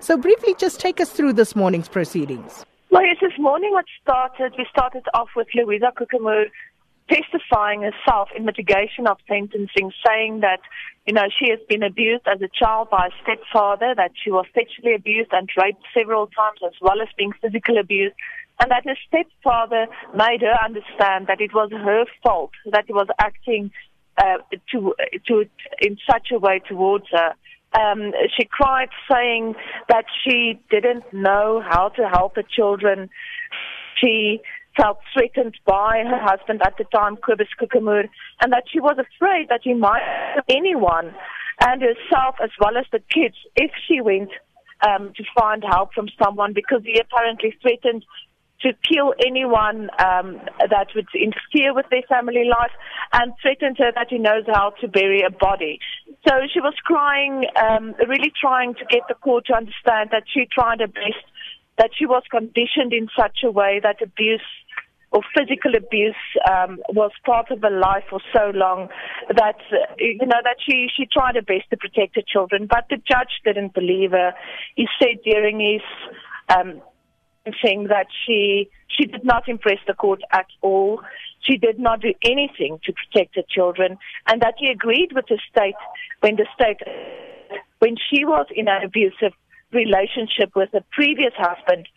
So, briefly, just take us through this morning's proceedings. Well, yes, this morning what started, we started off with Louisa Kokemoer testifying herself in mitigation of sentencing, saying that, you know, she has been abused as a child by a stepfather, that she was sexually abused and raped several times, as well as being physically abused, and that her stepfather made her understand that it was her fault, that he was acting uh, to, to, in such a way towards her. Um, she cried saying that she didn't know how to help her children. She felt threatened by her husband at the time, Kobus Kokemoer, and that she was afraid that he might anyone and herself as well as the kids if she went um, to find help from someone because he apparently threatened to kill anyone um, that would interfere with their family life and threatened her that he knows how to bury a body. So she was crying, um, really trying to get the court to understand that she tried her best, that she was conditioned in such a way that abuse or physical abuse um, was part of her life for so long that uh, you know that she she tried her best to protect her children, but the judge didn't believe her. He said during his um, thing that she she did not impress the court at all. She did not do anything to protect her children, and that he agreed with the state when the state when she was in an abusive relationship with a previous husband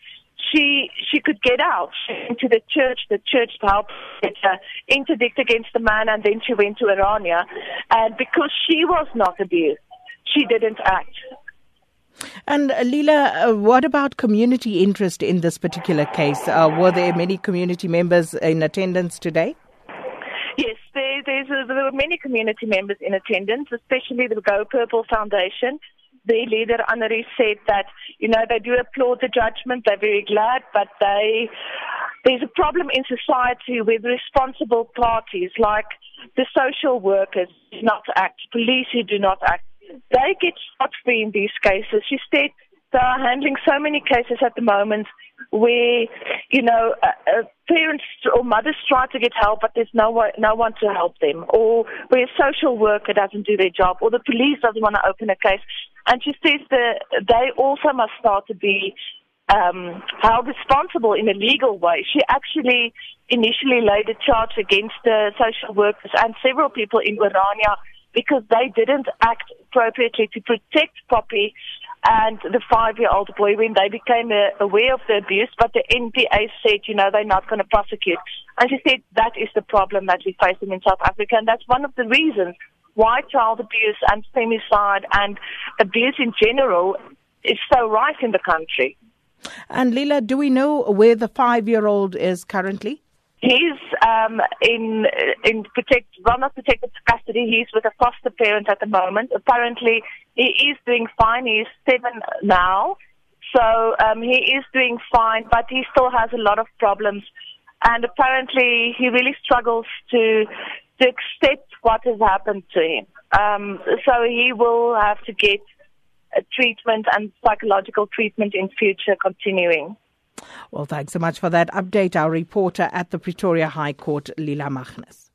she she could get out. She went to the church. The church helped her interdict against the man, and then she went to Orania. And because she was not abused, she didn't act. And uh, Leela, uh, what about community interest in this particular case? Uh, were there many community members in attendance today? Yes, there, a, there were many community members in attendance, especially the Go Purple Foundation their leader, Annerie, said that, you know, they do applaud the judgment, they're very glad, but they, there's a problem in society with responsible parties like the social workers do not act, police who do not act. They get scot free in these cases. She said they are handling so many cases at the moment where, you know, uh, uh, parents or mothers try to get help, but there's no one, no one to help them, or where a social worker doesn't do their job, or the police doesn't want to open a case. And she says that they also must start to be um, held responsible in a legal way. She actually initially laid a charge against the social workers and several people in Orania because they didn't act appropriately to protect Poppy and the five-year-old boy when they became uh, aware of the abuse, but the NPA said, you know, they're not going to prosecute. And she said that is the problem that we're facing in South Africa, and that's one of the reasons why child abuse and femicide and abuse in general is so rife in the country. And Leela, do we know where the five-year-old is currently? He's um, in in protect, well not protected custody. He's with a foster parent at the moment. Apparently, he is doing fine. He's seven now, so um, he is doing fine, but he still has a lot of problems. And apparently, he really struggles to to accept what has happened to him. Um, so he will have to get treatment and psychological treatment in future continuing. Well, thanks so much for that update. Our reporter at the Pretoria High Court, Lila Magnus.